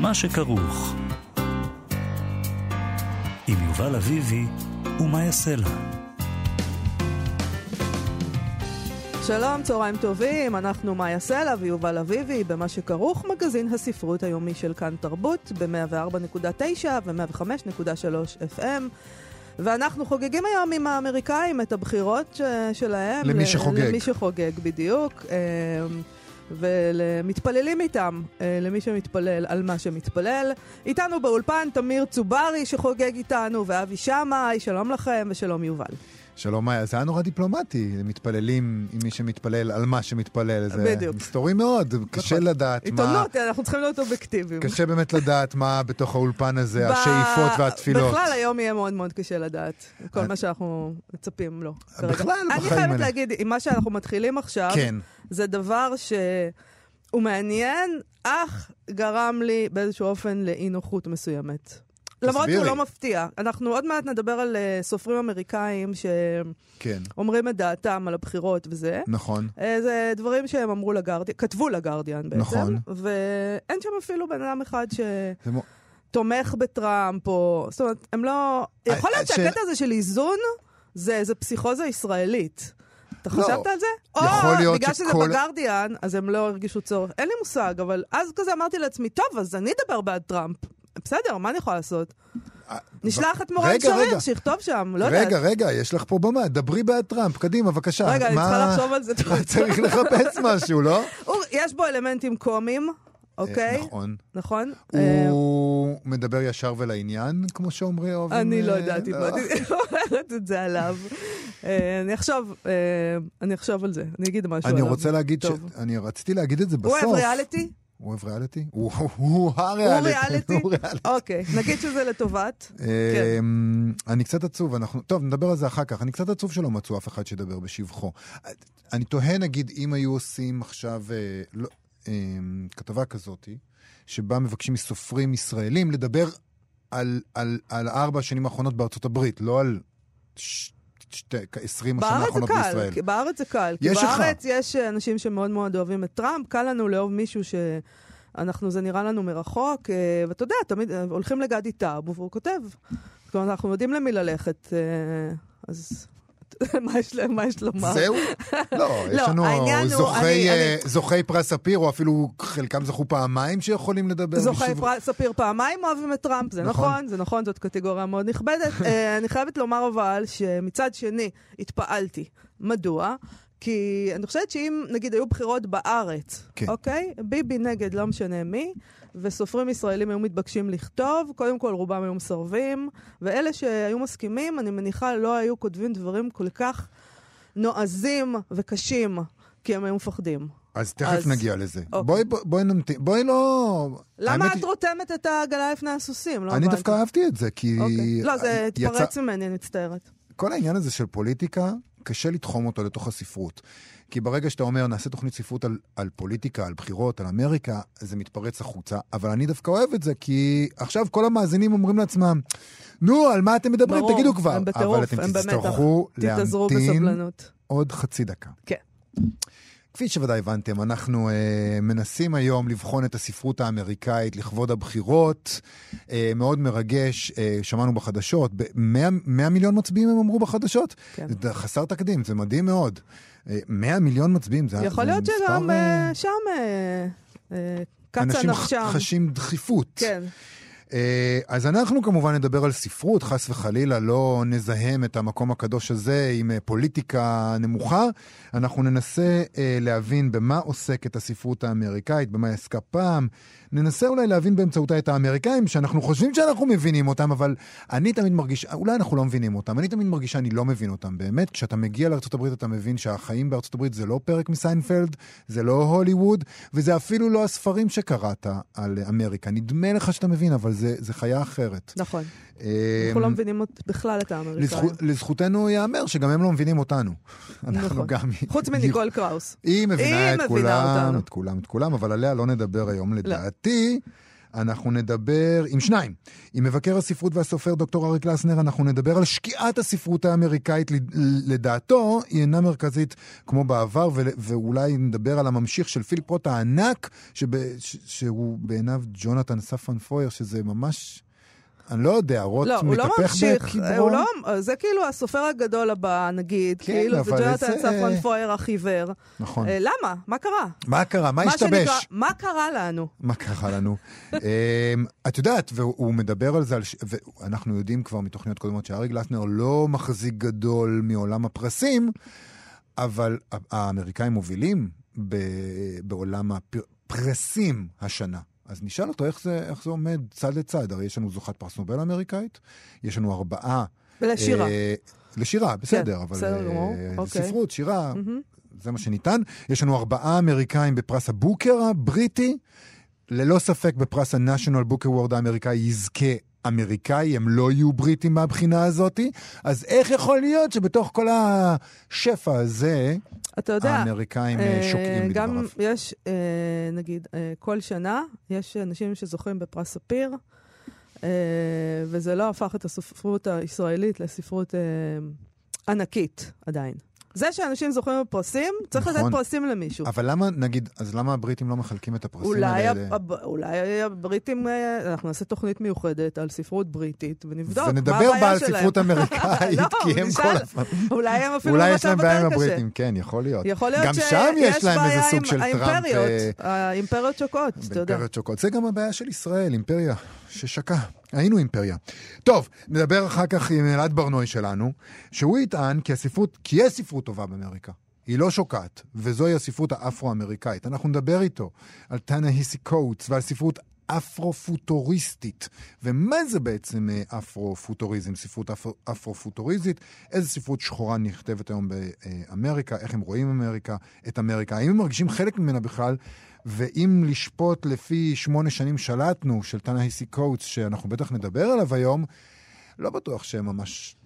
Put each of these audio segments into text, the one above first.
מה שכרוך. עם יובל אביבי ומה יעשה לה. שלום, צהריים טובים, אנחנו מאיה סלע ויובל אביבי במה שכרוך מגזין הספרות היומי של כאן תרבות ב-104.9 ו-105.3 FM. ואנחנו חוגגים היום עם האמריקאים את הבחירות שלהם. למי שחוגג. למי שחוגג, בדיוק. ולמתפללים איתם, למי שמתפלל על מה שמתפלל. איתנו באולפן תמיר צוברי שחוגג איתנו, ואבי שמאי, שלום לכם ושלום יובל. שלום מאיה, זה היה נורא דיפלומטי, מתפללים עם מי שמתפלל על מה שמתפלל. זה בדיוק. מסתורי מאוד, קשה נכון. לדעת מה... עיתונות, אנחנו צריכים להיות אובייקטיביים. קשה באמת לדעת מה בתוך האולפן הזה, השאיפות והתפילות. בכלל היום יהיה מאוד מאוד קשה לדעת, כל מה שאנחנו מצפים לו. בכלל, אני בחיים חייבת האלה. להגיד, עם מה שאנחנו מתחילים עכשיו, כן. זה דבר שהוא מעניין, אך גרם לי באיזשהו אופן לאי נוחות מסוימת. למרות שהוא. לא מפתיע. אנחנו עוד מעט נדבר על אה, סופרים אמריקאים כן, שאומרים את דעתם על הבחירות וזה. נכון. אה, זה דברים שהם אמרו לגרדיאן, כתבו לגרדיאן בעצם. נכון. ואין שם אפילו בן אדם אחד ש... תומך בטראמפ, או... זאת אומרת, הם לא... יכול להיות שהקטע הזה של איזון זה איזה פסיכוזה ישראלית. אתה לא. חשבת על זה? יכול או להיות בגלל שזה שכל- בגרדיאן, אז הם לא הרגישו צורך. אין לי מושג, אבל אז כזה אמרתי לעצמי, טוב, אז אני אדבר בעד טראמפ. בסדר, מה אני יכולה לעשות? נשלח את מורן שריר. שיכתוב שם, לא יודעת. רגע, רגע, יש לך פה במה, דברי בעד טראמפ, קדימה, בבקשה. רגע, אני צריכה לחשוב על זה. צריך לחפש משהו, לא? הוא- יש בו אלמנטים קומיים, אוקיי? נכון. נכון? אה, הוא מדבר ישר ולעניין, כמו שאומרי אוהבים. אני לא אה, יודעת אם אני אומרת את זה עליו. אה, אני אחשוב, אה, אני אחשוב על זה, אני אגיד משהו אני עליו. רוצה להגיד. אני רציתי להגיד את זה הוא בסוף. אוהב ריאליטי? הוא אוהב ריאליטי? הוא- הריאליטי. ריאליטי? הוא ריאליטי. אוקיי, נגיד שזה לטובת. כן. אמ, אני קצת עצוב, אנחנו... טוב, נדבר על זה אחר כך. אני קצת עצוב שלא מצאו אף אחד שידבר בשבחו. אני תוהה, נגיד, אם היו עושים עכשיו אה, לא, אמ, כתבה כזאת, שבה מבקשים מסופרים ישראלים לדבר על ארבע השנים האחרונות בארצות הברית, לא על ש, שתי, 20 השנים בארץ זה האחרונות קל, בישראל. כי בארץ זה קל. יש. בארץ יש אנשים שמאוד מאוד אוהבים את טראמפ, קל לנו לאהוב מישהו ש... אנחנו, זה נראה לנו מרחוק, אה, ואתה יודע, תמיד אה, הולכים לגדי טאב, והוא כותב. כלומר, אנחנו יודעים למי ללכת, אה, אז ל- מה יש לומר? זהו? לא, יש לא, לנו זוכי, אה, זוכי פרס ספיר, או אפילו חלקם זכו פעמיים שיכולים לדבר. זוכי פרס ספיר פעמיים אוהבים את טראמפ, זה נכון. נכון, זה נכון, זאת קטגוריה מאוד נכבדת. אה, אני חייבת לומר אבל שמצד שני התפעלתי. מדוע? כי אני חושבת שאם נגיד היו בחירות בארץ, כן. אוקיי? ביבי נגד לא משנה מי, וסופרים ישראלים היו מתבקשים לכתוב, קודם כל רובם היו מסרבים, ואלה שהיו מסכימים, אני מניחה לא היו כותבים דברים כל כך נועזים וקשים, כי הם היו מפחדים. אז תכף אז- נגיע לזה. אוקיי. בואי, בואי, בואי נמתין, בואי לא... למה האמת את רוטמת את העגלה לפני הסוסים? לא אני הבנתי. דווקא אהבתי את זה, כי... אוקיי. לא, זה יצא- התפרץ ממני, אני מצטערת. כל העניין הזה של פוליטיקה, קשה לתחום אותו לתוך הספרות. כי ברגע שאתה אומר, נעשה תוכנית ספרות על, על פוליטיקה, על בחירות, על אמריקה, זה מתפרץ החוצה. אבל אני דווקא אוהב את זה, כי עכשיו כל המאזינים אומרים לעצמם, נו, על מה אתם מדברים? ברור, תגידו כבר. הם בטירוף, אבל אתם הם במתח. תצטרכו תתאזרו להמתין בסבלנות. עוד חצי דקה. כן. כפי שוודאי הבנתם, אנחנו אה, מנסים היום לבחון את הספרות האמריקאית לכבוד הבחירות. אה, מאוד מרגש, אה, שמענו בחדשות, ב- 100, 100 מיליון מצביעים הם אמרו בחדשות? כן. זה חסר תקדים, זה מדהים מאוד. אה, 100 מיליון מצביעים, זה יכול זה להיות מספר, שגם אה, אה, שם אה, אה, קצה אנשים נפשם. חשים דחיפות. כן. אה, אז אנחנו כמובן נדבר על ספרות, חס וחלילה, לא נזהם את המקום הקדוש הזה עם אה, פוליטיקה נמוכה. אנחנו ננסה אה, להבין במה עוסקת הספרות האמריקאית, במה עסקה פעם. ננסה אולי להבין באמצעותה את האמריקאים, שאנחנו חושבים שאנחנו מבינים אותם, אבל אני תמיד מרגיש, אולי אנחנו לא מבינים אותם, אני תמיד מרגיש שאני לא מבין אותם. באמת, כשאתה מגיע לארה"ב אתה מבין שהחיים בארה"ב זה לא פרק מסיינפלד, זה לא הוליווד, וזה אפילו לא הספרים שקראת על אמריקה. נדמה לך שאתה מבין, אבל זה, זה חיה אחרת. נכון. אה, אנחנו לא מבינים בכלל את האמריקאים. לזכו- לזכותנו ייאמר שגם הם לא מבינים אותנו. אנחנו נכון. גם... חוץ מניקול קראוס. היא מבינה את כולם. את כולם, את כולם, אבל עליה לא נדבר היום לדעתי. אנחנו נדבר עם שניים. עם מבקר הספרות והסופר דוקטור אריק לסנר, אנחנו נדבר על שקיעת הספרות האמריקאית. לדעתו, היא אינה מרכזית כמו בעבר, ואולי נדבר על הממשיך של פיליפ רוט הענק, שהוא בעיניו ג'ונתן ספן פויר, שזה ממש... אני לא יודע, רוט לא, לא מתהפך ממשיך, בקדרון? הוא לא, זה כאילו הסופר הגדול הבא, נגיד, כן, כאילו זה אבל ג'ונתן זה- ספרן פויר החיוור. נכון. אה, למה? מה קרה? מה קרה? מה השתבש? שנקרא, מה קרה לנו? מה קרה לנו? אמ, את יודעת, והוא מדבר על זה, על ש- ואנחנו יודעים כבר מתוכניות קודמות שארי גלסנר לא מחזיק גדול מעולם הפרסים, אבל האמריקאים מובילים ב- בעולם הפרסים השנה. אז נשאל אותו איך זה, איך זה עומד צד לצד. הרי יש לנו זוכת פרס נובל אמריקאית, יש לנו ארבעה... לשירה. אה, לשירה, בסדר, כן, אבל בסדר אה, אוקיי. ספרות, שירה, מהמם. זה מה שניתן. יש לנו ארבעה אמריקאים בפרס הבוקר הבריטי. ללא ספק בפרס ה-National Book Award האמריקאי יזכה אמריקאי, הם לא יהיו בריטים מהבחינה הזאתי. אז איך יכול להיות שבתוך כל השפע הזה, אתה יודע, האמריקאים אה, אה, שוקעים גם בדבריו? יש, אה, נגיד, אה, כל שנה יש אנשים שזוכים בפרס ספיר, אה, וזה לא הפך את הספרות הישראלית לספרות אה, ענקית עדיין. זה שאנשים זוכים בפרסים, צריך לתת נכון. פרסים למישהו. אבל למה, נגיד, אז למה הבריטים לא מחלקים את הפרסים אולי, האלה? הב- אולי הבריטים, אה, אנחנו נעשה תוכנית מיוחדת על ספרות בריטית, ונבדוק מה ונדבר הבעיה בה על שלהם. ספרות אמריקאית, לא, כי הם נשאל. כל הזמן... אולי הם אפילו אולי יש להם בעיה עם. הבריטים, כן, יכול להיות. יכול להיות גם שיש שם יש להם איזה סוג של טראמפ, האימפריות, אה, שוקעות, אתה יודע. באימפריית שוקולד. זה גם הבעיה של ישראל, אימפריה ששקעה. היינו אימפריה. טוב, נדבר אחר כך עם אלעד ברנועי שלנו, שהוא יטען כי הספרות, כי יש ספרות טובה באמריקה. היא לא שוקעת, וזוהי הספרות האפרו-אמריקאית. אנחנו נדבר איתו על טאנה היסי קוטס ועל ספרות אפרו-פוטוריסטית. ומה זה בעצם אה, אפרו-פוטוריזם, ספרות אפרו- אפרו-פוטוריסטית? איזה ספרות שחורה נכתבת היום באמריקה? איך הם רואים אמריקה, את אמריקה? האם הם מרגישים חלק ממנה בכלל? ואם לשפוט לפי שמונה שנים שלטנו של טאנה היסי קוטס, שאנחנו בטח נדבר עליו היום, לא בטוח שהם ממש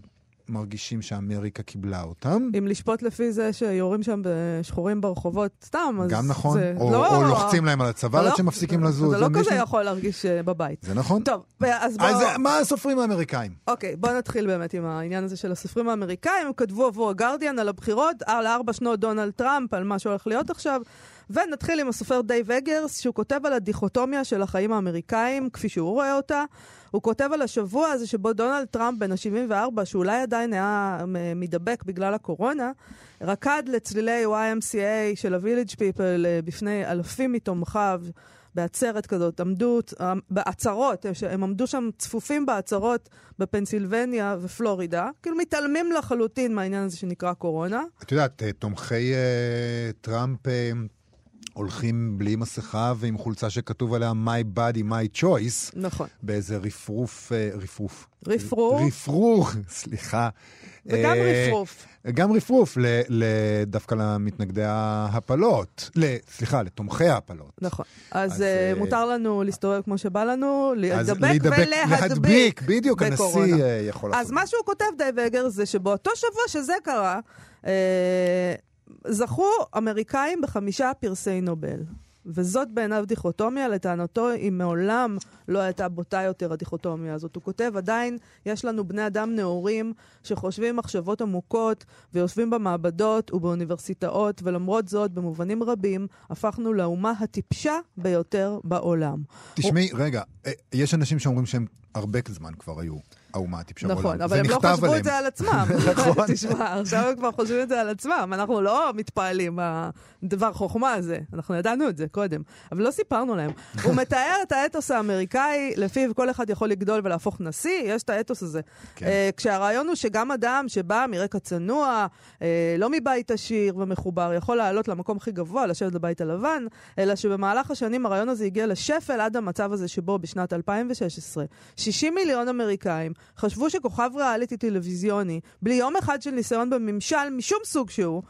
מרגישים שאמריקה קיבלה אותם. אם לשפוט לפי זה שיורים שם בשחורים ברחובות סתם, אז גם נכון, זה או, לא... או לוחצים להם על הצוואר זה עד לא- שמפסיקים זה- לזוז. זה לא מישהו- כזה יכול להרגיש אה, בבית. זה נכון. טוב, אז בואו... אז מה הסופרים האמריקאים? אוקיי, בואו נתחיל באמת עם העניין הזה של הסופרים האמריקאים. הם כתבו עבור הגרדיאן על הבחירות, על ארבע שנות דונלד טראמפ, על מה שהולך להיות עכשיו. ונתחיל עם הסופר דייב אגרס, שהוא כותב על הדיכוטומיה של החיים האמריקאים, כפי שהוא רואה אותה. הוא כותב על השבוע הזה שבו דונלד טראמפ, בן ה-74, שאולי עדיין היה מ- מדבק בגלל הקורונה, רקד לצלילי YMCA של ה-Village People אה, בפני אלפים מתומכיו. בעצרת כזאת, עמדו, אה, בעצרות, הם עמדו שם צפופים בעצרות בפנסילבניה ופלורידה, כאילו מתעלמים לחלוטין מהעניין הזה שנקרא קורונה. את יודעת, אה, תומכי אה, טראמפ אה, הולכים בלי מסכה ועם חולצה שכתוב עליה My Body, My Choice, נכון. באיזה רפרוף, אה, רפרוף. רפרוף. רפרוף, סליחה. וגם אה, רפרוף. גם רפרוף, דווקא למתנגדי ההפלות. ל, סליחה, לתומכי ההפלות. נכון. אז, אה, מותר לנו להסתובב כמו שבא לנו, להידבק ולהדביק להדביק, בדיוק. הנשיא יכול לעשות. אז מה שהוא כותב, דייב אגר, זה שבאותו שבוע שזה קרה, זכו אמריקאים בחמישה פרסי נובל. וזאת בעיניו דיכוטומיה, לטענתו היא מעולם לא הייתה בוטה יותר הדיכוטומיה הזאת. הוא כותב, עדיין יש לנו בני אדם נאורים שחושבים מחשבות עמוקות ויושבים במעבדות ובאוניברסיטאות, ולמרות זאת, במובנים רבים, הפכנו לאומה הטיפשה ביותר בעולם. תשמעי, רגע, אה, יש אנשים שאומרים שהם הרבה זמן כבר היו האומה הטיפשה בעולם. נכון, אבל הם לא חשבו עליהם. את זה על עצמם. נכון. תשמע, עכשיו הם כבר חושבים את זה על עצמם. אנחנו לא מתפעלים מהדבר חוכמה הזה. אנחנו ידענו את זה קודם, אבל לא סיפרנו להם. הוא מתאר את האתוס האמריקאי, לפיו כל אחד יכול לגדול ולהפוך נשיא, יש את האתוס הזה. כן. אה, כשהרעיון הוא שגם אדם שבא מרקע צנוע, אה, לא מבית עשיר ומחובר, יכול לעלות למקום הכי גבוה, לשבת בבית הלבן, אלא שבמהלך השנים הרעיון הזה הגיע לשפל עד המצב הזה שבו בשנת 2016, 60 מיליון אמריקאים חשבו שכוכב ריאליטי טלוויזיוני, בלי יום אחד של ניסיון בממשל משום סוג שהוא,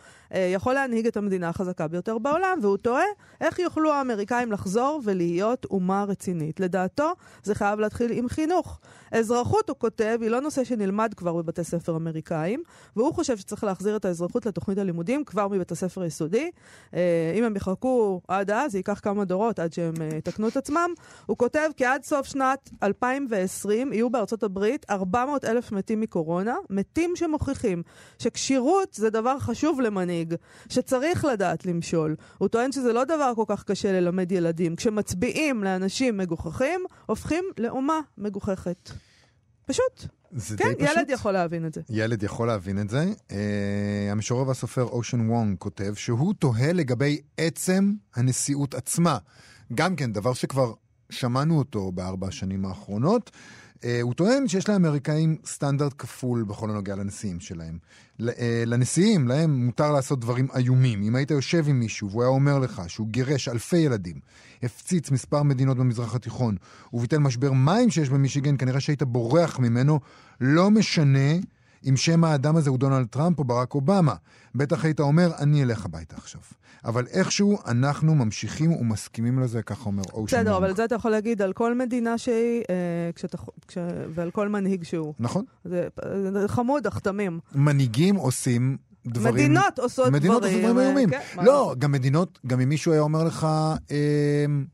יכול להנהיג את המדינה החזקה ביותר בעולם, והוא תוהה איך יוכלו האמריקאים לחזור ולהיות אומה רצינית. לדעתו, זה חייב להתחיל עם חינוך. אזרחות, הוא כותב, היא לא נושא שנלמד כבר בבתי ספר אמריקאים, והוא חושב שצריך להחזיר את האזרחות לתוכנית הלימודים כבר מבית הספר היסודי. אה, אם הם יחכו עד אז, זה ייקח כמה דורות עד שהם אה, יתקנו את עצמם. הוא כותב כי עד סוף שנת 2020 יהיו בארצות הברית 400 אלף מתים מקורונה, מתים שמוכיחים שכשירות זה דבר חשוב למנהיג, שצריך לדעת למשול. הוא טוען שזה לא דבר כל כך קשה ללמד ילדים. כשמצביעים לאנשים מגוחכים, הופכים לאומה מגוחכת. פשוט. זה כן, די פשוט. ילד יכול להבין את זה. ילד יכול להבין את זה. Uh, המשורר והסופר אושן וונג כותב שהוא תוהה לגבי עצם הנשיאות עצמה. גם כן, דבר שכבר שמענו אותו בארבע השנים האחרונות. Uh, הוא טוען שיש לאמריקאים סטנדרט כפול בכל הנוגע לנשיאים שלהם. uh, לנשיאים, להם מותר לעשות דברים איומים. אם היית יושב עם מישהו והוא היה אומר לך שהוא גירש אלפי ילדים, הפציץ מספר מדינות במזרח התיכון, וביטל משבר מים שיש במישיגן, כנראה שהיית בורח ממנו, לא משנה אם שם האדם הזה הוא דונלד טראמפ או ברק אובמה. בטח היית אומר, אני אלך הביתה עכשיו. אבל איכשהו אנחנו ממשיכים ומסכימים לזה, ככה אומר אושן בסדר, וונג. אבל את זה אתה יכול להגיד על כל מדינה שהיא, אה, כשאתה, כש, ועל כל מנהיג שהוא. נכון. זה, זה חמוד, החתמים. מנהיגים עושים דברים... מדינות עושות מדינות דברים. עושות דברים אה, איומים. כן, מה לא, לעשות? גם מדינות, גם אם מישהו היה אומר לך, אמ,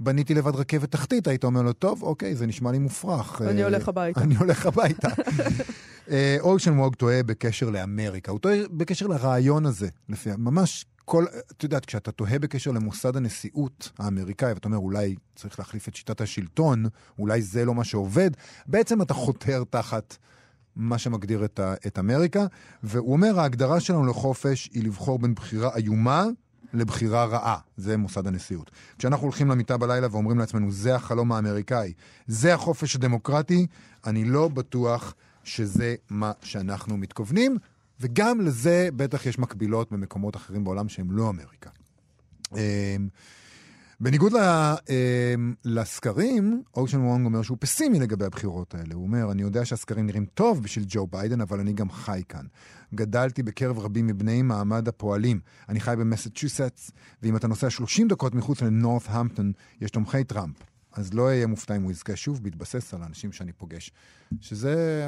בניתי לבד רכבת תחתית, היית אומר לו, טוב, אוקיי, זה נשמע לי מופרך. אני אה, הולך הביתה. אני הולך הביתה. אה, אושן ווג טועה בקשר לאמריקה, הוא טועה בקשר לרעיון הזה, לפי, ממש כל, את יודעת, כשאתה תוהה בקשר למוסד הנשיאות האמריקאי, ואתה אומר, אולי צריך להחליף את שיטת השלטון, אולי זה לא מה שעובד, בעצם אתה חותר תחת מה שמגדיר את, את אמריקה, והוא אומר, ההגדרה שלנו לחופש היא לבחור בין בחירה איומה לבחירה רעה. זה מוסד הנשיאות. כשאנחנו הולכים למיטה בלילה ואומרים לעצמנו, זה החלום האמריקאי, זה החופש הדמוקרטי, אני לא בטוח שזה מה שאנחנו מתכוונים, וגם לזה בטח יש מקבילות במקומות אחרים בעולם שהם לא אמריקה. אמ, בניגוד אמ, לסקרים, אושן וונג אומר שהוא פסימי לגבי הבחירות האלה. הוא אומר, אני יודע שהסקרים נראים טוב בשביל ג'ו ביידן, אבל אני גם חי כאן. גדלתי בקרב רבים מבני מעמד הפועלים. אני חי במסצ'וסטס, ואם אתה נוסע 30 דקות מחוץ לנורת'המפטון, יש תומכי טראמפ. אז לא אהיה מופתע אם הוא יזכה שוב, בהתבסס על האנשים שאני פוגש. שזה...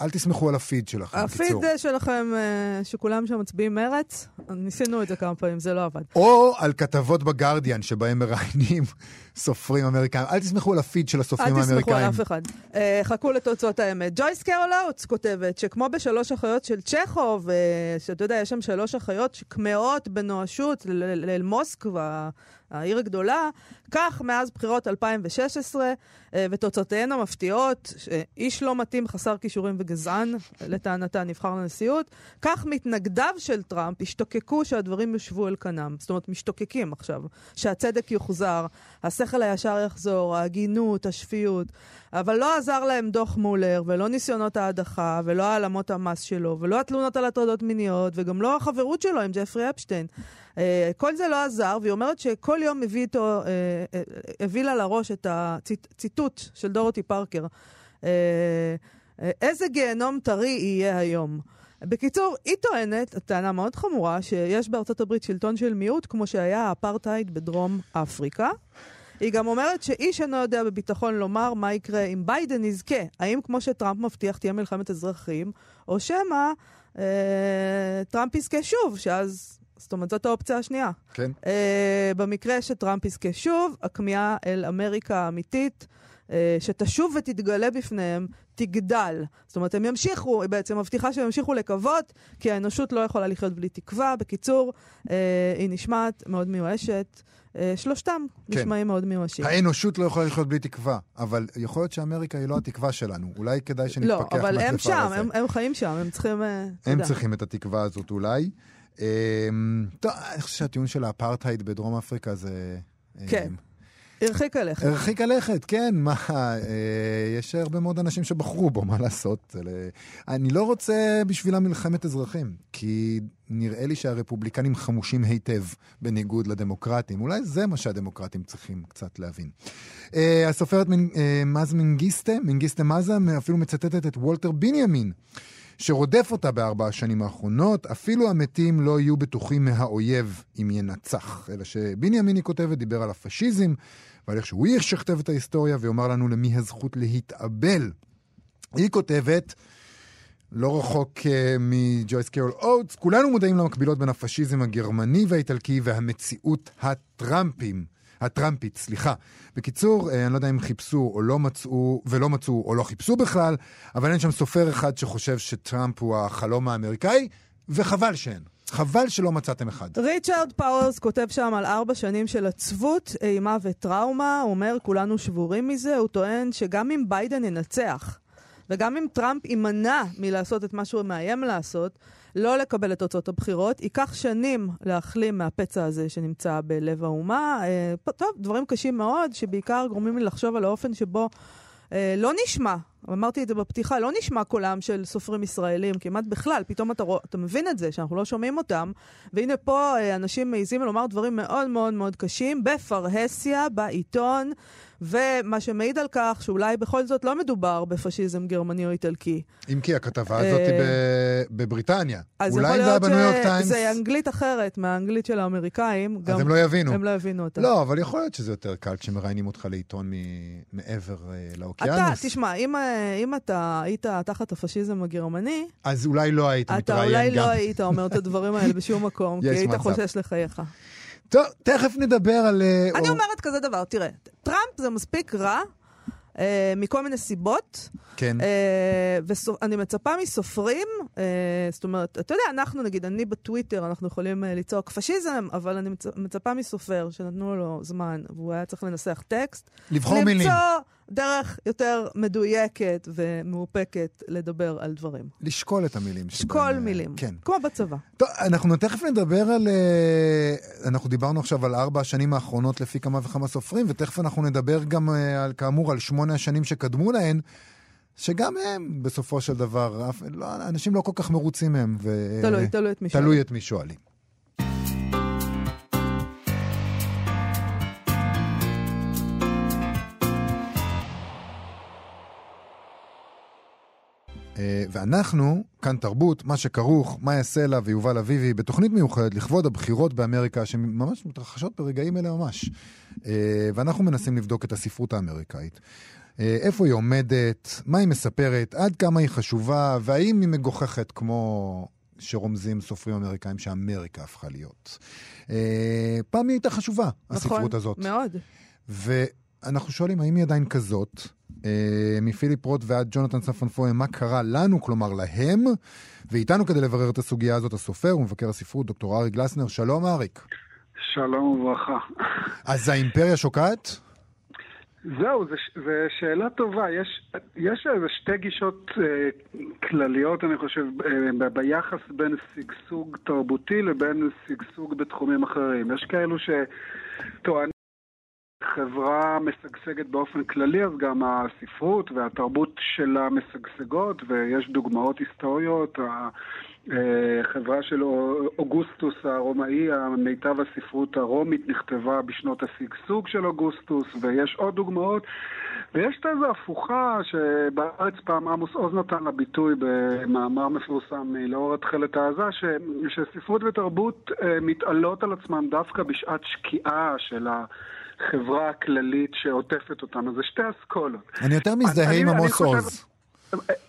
אל תסמכו על הפיד שלכם, הפיד בקיצור. שלכם, אה, שכולם שם מצביעים מרץ, ניסינו את זה כמה פעמים, זה לא עבד. או על כתבות בגרדיאן שבהם מראיינים סופרים אמריקאים. אל תסמכו על הפיד של הסופרים אל תסמכו על האמריקאים. אף אחד. אה, חכו לתוצאות האמת. ג'ויס קרול אוטס כותבת שכמו בשלוש אחיות של צ'כוב, אה, שאתה יודע, יש שם שלוש אחיות שכמהות בנואשות ל- ל- אל מוסקבה, העיר הגדולה, כך מאז בחירות 2016, אה, ותוצאותיהן המפתיעות, איש לא מתאים, חסר כישורים וגזען, לטענתה נבחר לנשיאות, כך מתנגדיו של טראמפ השתוקקו שהדברים יושבו אל כנם. זאת אומרת, משתוקקים עכשיו, שהצדק יוחזר, השכל הישר יחזור, ההגינות, השפיות. אבל לא עזר להם דוח מולר, ולא ניסיונות ההדחה, ולא העלמות המס שלו, ולא התלונות על הטרדות מיניות, וגם לא החברות שלו עם ג'פרי אפשטיין. Uh, כל זה לא עזר, והיא אומרת שכל יום הביא איתו, uh, uh, הביא לה לראש את הציטוט של דורותי פארקר. איזה גיהנום טרי יהיה היום. בקיצור, היא טוענת, טענה מאוד חמורה, שיש בארצות הברית שלטון של מיעוט, כמו שהיה האפרטהייד בדרום אפריקה. היא גם אומרת שאיש אינו יודע בביטחון לומר מה יקרה אם ביידן יזכה. האם כמו שטראמפ מבטיח תהיה מלחמת אזרחים, או שמא אה, טראמפ יזכה שוב, שאז... זאת אומרת, זאת האופציה השנייה. כן. אה, במקרה שטראמפ יזכה שוב, הכמיהה אל אמריקה האמיתית, אה, שתשוב ותתגלה בפניהם, תגדל. זאת אומרת, הם ימשיכו, היא בעצם מבטיחה שהם ימשיכו לקוות, כי האנושות לא יכולה לחיות בלי תקווה. בקיצור, אה, היא נשמעת מאוד מיואשת. אה, שלושתם כן. נשמעים מאוד מיואשים. האנושות לא יכולה לחיות בלי תקווה, אבל יכול להיות שאמריקה היא לא התקווה שלנו. אולי כדאי שנתפכח לא, מהדבר הזה. אבל הם שם, הם, הם חיים שם, הם צריכים... אתה הם. צריכים את התקווה הזאת אולי. אמ, טוב, אני חושב שהטיעון של האפרטהייד בדרום אפריקה זה... כן. אמ, הרחיק עליך. הרחיק הלכת, כן, מה, אה, יש הרבה מאוד אנשים שבחרו בו, מה לעשות? אלה- אני לא רוצה בשבילם מלחמת אזרחים, כי נראה לי שהרפובליקנים חמושים היטב, בניגוד לדמוקרטים. אולי זה מה שהדמוקרטים צריכים קצת להבין. אה, הסופרת מנ- אה, מז מנגיסטה, מנגיסטה מזה, אפילו מצטטת את וולטר בנימין. שרודף אותה בארבע השנים האחרונות, אפילו המתים לא יהיו בטוחים מהאויב אם ינצח. אלא שבנימין, היא כותבת, דיבר על הפשיזם, ועל איך שהוא ישכתב את ההיסטוריה ויאמר לנו למי הזכות להתאבל. היא כותבת, לא רחוק uh, מג'ויס קרול אוטס, כולנו מודעים למקבילות בין הפשיזם הגרמני והאיטלקי והמציאות הטראמפים. הטראמפית, סליחה. בקיצור, אה, אני לא יודע אם חיפשו או לא מצאו, ולא מצאו או לא חיפשו בכלל, אבל אין שם סופר אחד שחושב שטראמפ הוא החלום האמריקאי, וחבל שאין. חבל שלא מצאתם אחד. ריצ'רד פאוורס כותב שם על ארבע שנים של עצבות, אימה וטראומה. הוא אומר, כולנו שבורים מזה. הוא טוען שגם אם ביידן ינצח, וגם אם טראמפ יימנע מלעשות את מה שהוא מאיים לעשות, לא לקבל את תוצאות הבחירות, ייקח שנים להחלים מהפצע הזה שנמצא בלב האומה. אה, טוב, דברים קשים מאוד, שבעיקר גורמים לי לחשוב על האופן שבו אה, לא נשמע אמרתי את זה בפתיחה, לא נשמע קולם של סופרים ישראלים כמעט בכלל, פתאום אתה, רוא, אתה מבין את זה, שאנחנו לא שומעים אותם, והנה פה אה, אנשים מעיזים לומר דברים מאוד מאוד מאוד קשים, בפרהסיה, בעיתון, ומה שמעיד על כך שאולי בכל זאת לא מדובר בפשיזם גרמני או איטלקי. אם כי הכתבה הזאת היא אה, בבריטניה. אז אולי זה היה בניו יורק טיימס. שזה אנגלית אחרת מהאנגלית של האמריקאים. אז הם לא יבינו. הם לא יבינו אותה. לא, אבל יכול להיות שזה יותר קל כשמראיינים אותך לעיתון מ- מעבר אה, אתה, לאוקיינוס. תשמע, אם, אם אתה היית תחת הפשיזם הגרמני, אז אולי לא היית אתה מתראיין אולי גם. לא היית אומר את הדברים האלה בשום מקום, כי היית. חושש לחייך. טוב, תכף נדבר על... אה, אני או- אומרת כזה דבר, תראה, טראמפ זה מספיק רע. אה, מכל מיני סיבות, כן. ואני מצפה מסופרים, אה, זאת אומרת, אתה יודע, אנחנו נגיד, אני בטוויטר, אנחנו יכולים אה, לצעוק פשיזם, אבל אני מצ- מצפה מסופר שנתנו לו זמן, והוא היה צריך לנסח טקסט, לבחור מילים. דרך יותר מדויקת ומאופקת לדבר על דברים. לשקול את המילים. שבהם, שקול אה, מילים, כן. כמו בצבא. טוב, אנחנו תכף נדבר על... אה, אנחנו דיברנו עכשיו על ארבע השנים האחרונות לפי כמה וכמה סופרים, ותכף אנחנו נדבר גם, אה, על, כאמור, על שמונה השנים שקדמו להן, שגם הם, בסופו של דבר, לא, אנשים לא כל כך מרוצים מהם. ו... תלוי, תלוי את מי שואלים. תלוי את מי שואלים. ואנחנו, כאן תרבות, מה שכרוך, מאיה סלע ויובל אביבי, בתוכנית מיוחדת לכבוד הבחירות באמריקה, שממש מתרחשות ברגעים אלה ממש. אה, ואנחנו מנסים לבדוק את הספרות האמריקאית. אה, איפה היא עומדת, מה היא מספרת, עד כמה היא חשובה, והאם היא מגוחכת כמו שרומזים סופרים אמריקאים שאמריקה הפכה להיות. אה, פעם היא הייתה חשובה, הספרות נכון, הזאת. מאוד. ואנחנו שואלים, האם היא עדיין כזאת? אה, מפיליפ רוט ועד ג'ונתן ספנפויה, מה קרה לנו, כלומר להם? ואיתנו כדי לברר את הסוגיה הזאת, הסופר ומבקר הספרות, דוקטור אריק גלסנר. שלום, אריק. שלום וברכה. אז האימפריה שוקעת? זהו, זו שאלה טובה. יש, יש איזה שתי גישות אה, כלליות, אני חושב, אה, ב- ביחס בין שגשוג תרבותי לבין שגשוג בתחומים אחרים. יש כאלו שטוענים חברה משגשגת באופן כללי, אז גם הספרות והתרבות שלה משגשגות, ויש דוגמאות היסטוריות. החברה של אוגוסטוס הרומאי, מיטב הספרות הרומית, נכתבה בשנות השגשוג של אוגוסטוס, ויש עוד דוגמאות. ויש את איזו הפוכה שבארץ פעם עמוס עוז נתן לה ביטוי במאמר מפורסם לאור התכלת העזה, ש... שספרות ותרבות אה, מתעלות על עצמם דווקא בשעת שקיעה של החברה הכללית שעוטפת אותם. אז זה שתי אסכולות. אני יותר מזדהה עם עמוס עוז.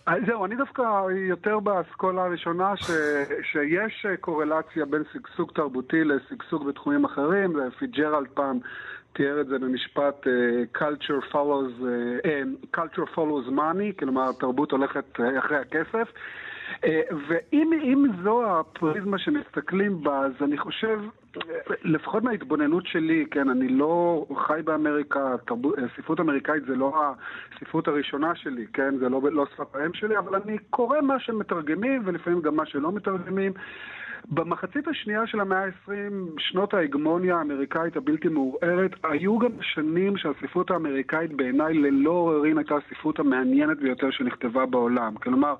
אה, זהו, אני דווקא יותר באסכולה הראשונה ש, שיש אה, קורלציה בין שגשוג תרבותי לשגשוג בתחומים אחרים. פיג'רלד פעם תיאר את זה במשפט uh, culture, follows, culture follows money, כלומר תרבות הולכת אחרי הכסף. Uh, ואם אם זו הפריזמה שמסתכלים בה, אז אני חושב, לפחות מההתבוננות שלי, כן, אני לא חי באמריקה, תרבות, ספרות אמריקאית זה לא הספרות הראשונה שלי, כן, זה לא, לא שפת האם שלי, אבל אני קורא מה שמתרגמים ולפעמים גם מה שלא מתרגמים. במחצית השנייה של המאה ה-20, שנות ההגמוניה האמריקאית הבלתי מעורערת, היו גם שנים שהספרות האמריקאית בעיניי ללא עוררין הייתה הספרות המעניינת ביותר שנכתבה בעולם. כלומר,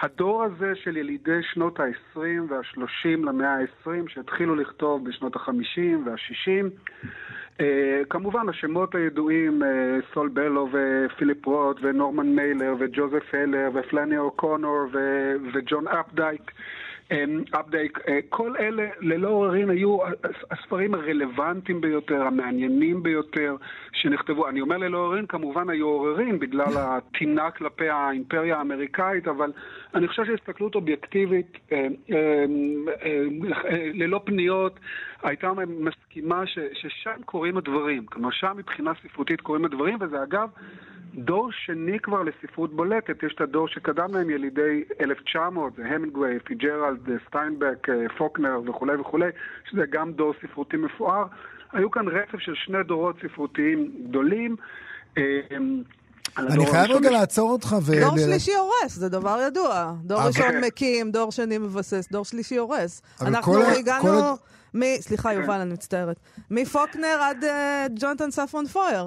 הדור הזה של ילידי שנות ה-20 וה-30 למאה ה-20, שהתחילו לכתוב בשנות ה-50 וה-60, אה, כמובן, השמות הידועים, אה, סול בלו ופיליפ רוט ונורמן מיילר וג'וזף הלר ופלני אוקונור וג'ון אפדייק. אפדייק, כל אלה ללא עוררין היו הספרים הרלוונטיים ביותר, המעניינים ביותר שנכתבו. אני אומר ללא עוררין, כמובן היו עוררין בגלל הטינה כלפי האימפריה האמריקאית, אבל אני חושב שהסתכלות אובייקטיבית, ללא פניות, הייתה מסכימה ששם קורים הדברים. כלומר, שם מבחינה ספרותית קורים הדברים, וזה אגב... דור שני כבר לספרות בולטת, יש את הדור שקדם להם ילידי 1900, זה המינגווי, פיצג'רלד, סטיינבק, פוקנר וכולי וכולי, שזה גם דור ספרותי מפואר. היו כאן רצף של שני דורות ספרותיים גדולים. אני חייב רגע לעצור אותך ו... דור שלישי הורס, זה דבר ידוע. דור ראשון מקים, דור שני מבסס, דור שלישי הורס. אנחנו הגענו... מ... סליחה, כן. יובל, אני מצטערת. מפוקנר עד אה, ג'ונתן ספרון פויר.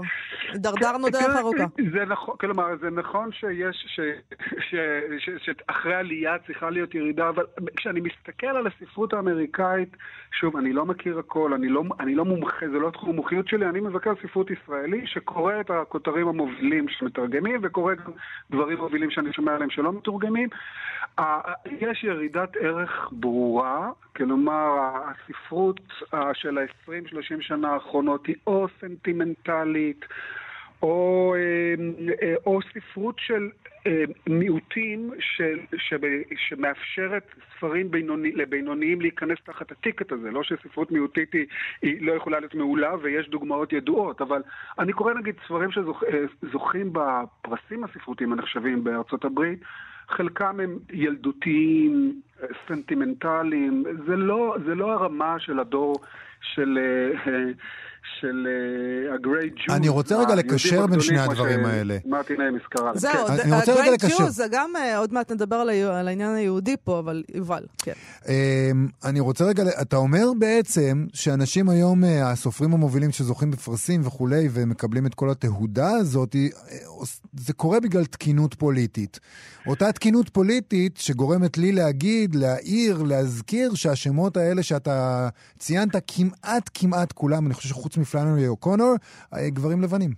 הידרדרנו דרך כן, ארוכה. זה נכון, כלומר, זה נכון שיש, שאחרי עלייה צריכה להיות ירידה, אבל כשאני מסתכל על הספרות האמריקאית, שוב, אני לא מכיר הכל, אני לא, אני לא מומחה, זה לא תחום המומחיות שלי, אני מבקר ספרות ישראלי שקורא את הכותרים המובילים שמתרגמים, וקורא גם דברים מובילים שאני שומע עליהם שלא מתורגמים. יש ירידת ערך ברורה, כלומר, הספרות של ה-20-30 שנה האחרונות היא או סנטימנטלית, או, אה, אה, או ספרות של אה, מיעוטים של, שמאפשרת ספרים בינוני, לבינוניים להיכנס תחת הטיקט הזה. לא שספרות מיעוטית היא, היא לא יכולה להיות מעולה ויש דוגמאות ידועות, אבל אני קורא נגיד ספרים שזוכים בפרסים הספרותיים הנחשבים בארצות הברית, חלקם הם ילדותיים, סנטימנטליים, זה לא, זה לא הרמה של הדור של... של ה great Jews. אני רוצה רגע לקשר בין שני הדברים האלה. מרטין איימס קרא זהו, הגרייט ג'וז זה גם, אה, עוד מעט נדבר על העניין היהודי פה, אבל יובל, כן. אמ, אני רוצה רגע, אתה אומר בעצם שאנשים היום, אה, הסופרים המובילים שזוכים בפרסים וכולי, ומקבלים את כל התהודה הזאת, אה, זה קורה בגלל תקינות פוליטית. אותה תקינות פוליטית שגורמת לי להגיד, להעיר, להזכיר שהשמות האלה שאתה ציינת, כמעט כמעט כולם, אני חושב שחוץ מפלנרי אוקונור, אה, גברים לבנים.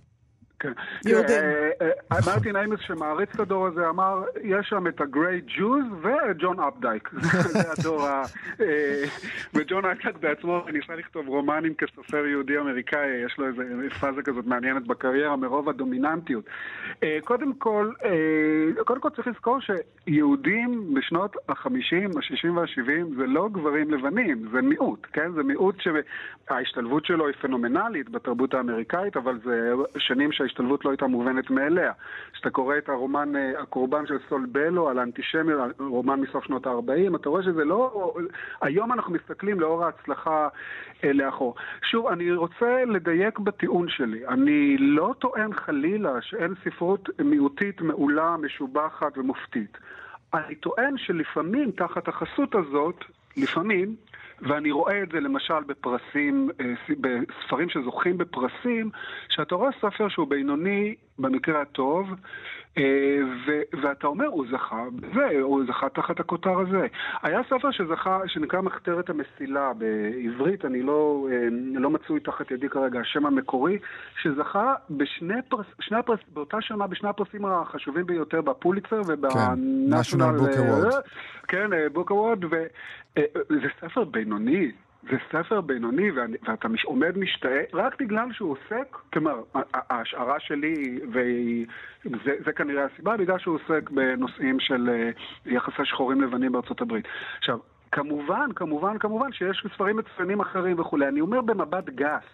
כן. יהודים. אה, אה, אה, מרטין איימס שמעריץ את הדור הזה אמר, יש שם את הגריי ג'וז וג'ון אפדייק. זה הדור ה... וג'ון אפדייק בעצמו ניסה לכתוב רומנים כסופר יהודי אמריקאי, יש לו איזה פאזה כזאת מעניינת בקריירה מרוב הדומיננטיות. קודם כל, קודם כל צריך לזכור שיהודים בשנות ה-50, ה-60 וה-70 זה לא גברים לבנים, זה מיעוט, כן? זה מיעוט שההשתלבות שלו היא פנומנלית בתרבות האמריקאית, אבל זה שנים שה... ההשתלבות לא הייתה מובנת מאליה. כשאתה קורא את הרומן אה, הקורבן של סול בלו על האנטישמיות, רומן מסוף שנות ה-40, אתה רואה שזה לא... היום אנחנו מסתכלים לאור ההצלחה אה, לאחור. שוב, אני רוצה לדייק בטיעון שלי. אני לא טוען חלילה שאין ספרות מיעוטית מעולה, משובחת ומופתית. אני טוען שלפעמים, תחת החסות הזאת, לפעמים, ואני רואה את זה למשל בפרסים, אה, בספרים שזוכים בפרסים, שאתה רואה ספר שהוא בינוני במקרה הטוב, אה, ו- ואתה אומר, הוא זכה בזה, הוא זכה תחת הכותר הזה. היה ספר שזכה, שנקרא מחתרת המסילה בעברית, אני לא, אה, לא מצוי תחת ידי כרגע, השם המקורי, שזכה בשני פרס, שני הפרס, באותה שנה בשני הפרסים החשובים ביותר, בפוליצר ובנשיונל... כן, בוק אוורד. כן, בוק אוורד, וזה ספר בינוני. זה ספר בינוני, ואתה עומד משתאה רק בגלל שהוא עוסק, כלומר, ההשערה שלי, וזה כנראה הסיבה, בגלל שהוא עוסק בנושאים של אה, יחסי שחורים לבנים בארצות הברית. עכשיו, כמובן, כמובן, כמובן שיש ספרים מצוינים אחרים וכולי. אני אומר במבט גס,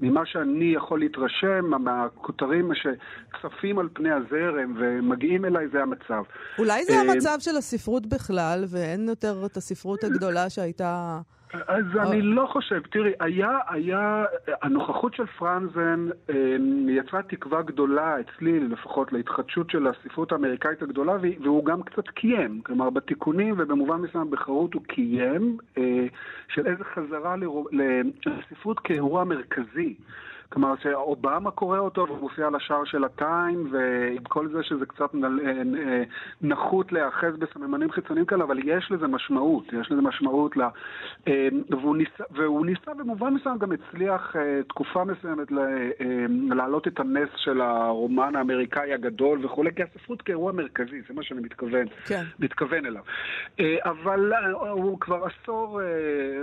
ממה שאני יכול להתרשם מהכותרים שצפים על פני הזרם ומגיעים אליי, זה המצב. אולי זה אה, המצב של הספרות בכלל, ואין יותר את הספרות הגדולה שהייתה... אז אני לא חושב, תראי, היה, היה, הנוכחות של פרנזן אה, יצרה תקווה גדולה אצלי, לפחות להתחדשות של הספרות האמריקאית הגדולה, והוא גם קצת קיים, כלומר בתיקונים ובמובן מסוים בחרות הוא קיים, אה, של איזה חזרה לספרות כאירוע מרכזי. כלומר שאובמה קורא אותו והוא מופיע על השער של הטיים, ועם כל זה שזה קצת נחות להיאחז בסממנים חיצוניים כאלה, אבל יש לזה משמעות, יש לזה משמעות, לה, והוא, ניסה, והוא ניסה במובן מסוים גם הצליח תקופה מסוימת להעלות את הנס של הרומן האמריקאי הגדול וכולי, כי הספרות כאירוע מרכזי, זה מה שאני מתכוון, כן. מתכוון אליו. אבל הוא כבר עשור,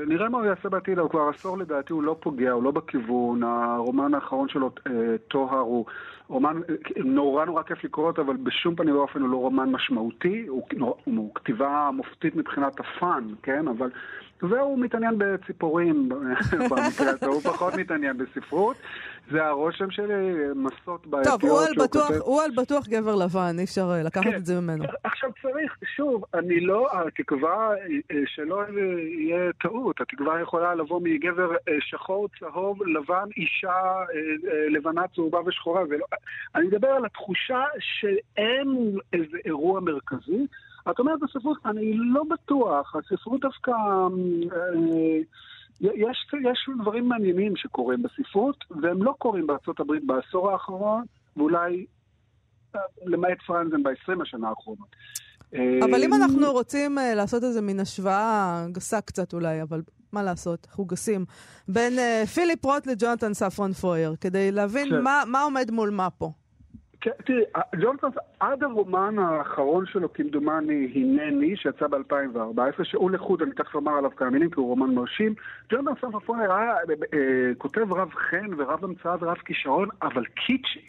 נראה מה הוא יעשה בעתיד, הוא כבר עשור לדעתי, הוא לא פוגע, הוא לא בכיוון, הרומן האחרון שלו, טוהר, הוא רומן נורא נורא כיף לקרוא אותו, אבל בשום פנים ואופן הוא לא רומן משמעותי, הוא, הוא כתיבה מופתית מבחינת הפאן, כן? אבל והוא מתעניין בציפורים, במקרה הזה, הוא פחות מתעניין בספרות. זה הרושם שלי, מסות בעייתיות טוב, הוא על, בטוח, כותב... הוא על בטוח גבר לבן, אי אפשר אה, לקחת כן. את זה ממנו. עכשיו צריך, שוב, אני לא, התקווה, אה, שלא יהיה טעות, התקווה יכולה לבוא מגבר אה, שחור, צהוב, לבן, אישה, לבנה, צהובה ושחורה. ולא, אני מדבר על התחושה שאין איזה אירוע מרכזי. את אומרת בספרות, אני לא בטוח, הספרות דווקא... אה, יש, יש דברים מעניינים שקורים בספרות, והם לא קורים בארצות הברית בעשור האחרון, ואולי אה, למעט פרנזן ב-20 השנה האחרונות. אבל אם אה, אנחנו רוצים לעשות איזה מין השוואה גסה קצת אולי, אבל מה לעשות, אנחנו גסים, בין פיליפ רוט לג'ונתן ספרון פויר, כדי להבין כן. מה, מה עומד מול מה פה. כן, תראי, ג'ונסון, עד הרומן האחרון שלו, כמדומני, הנני, שיצא ב-2014, שהוא לחוד, אני תכף אומר עליו כמה מילים, כי הוא רומן מרשים, ג'ונסון ספרפון היה אה, אה, כותב רב חן ורב המצאה ורב כישרון, אבל קיצ'י.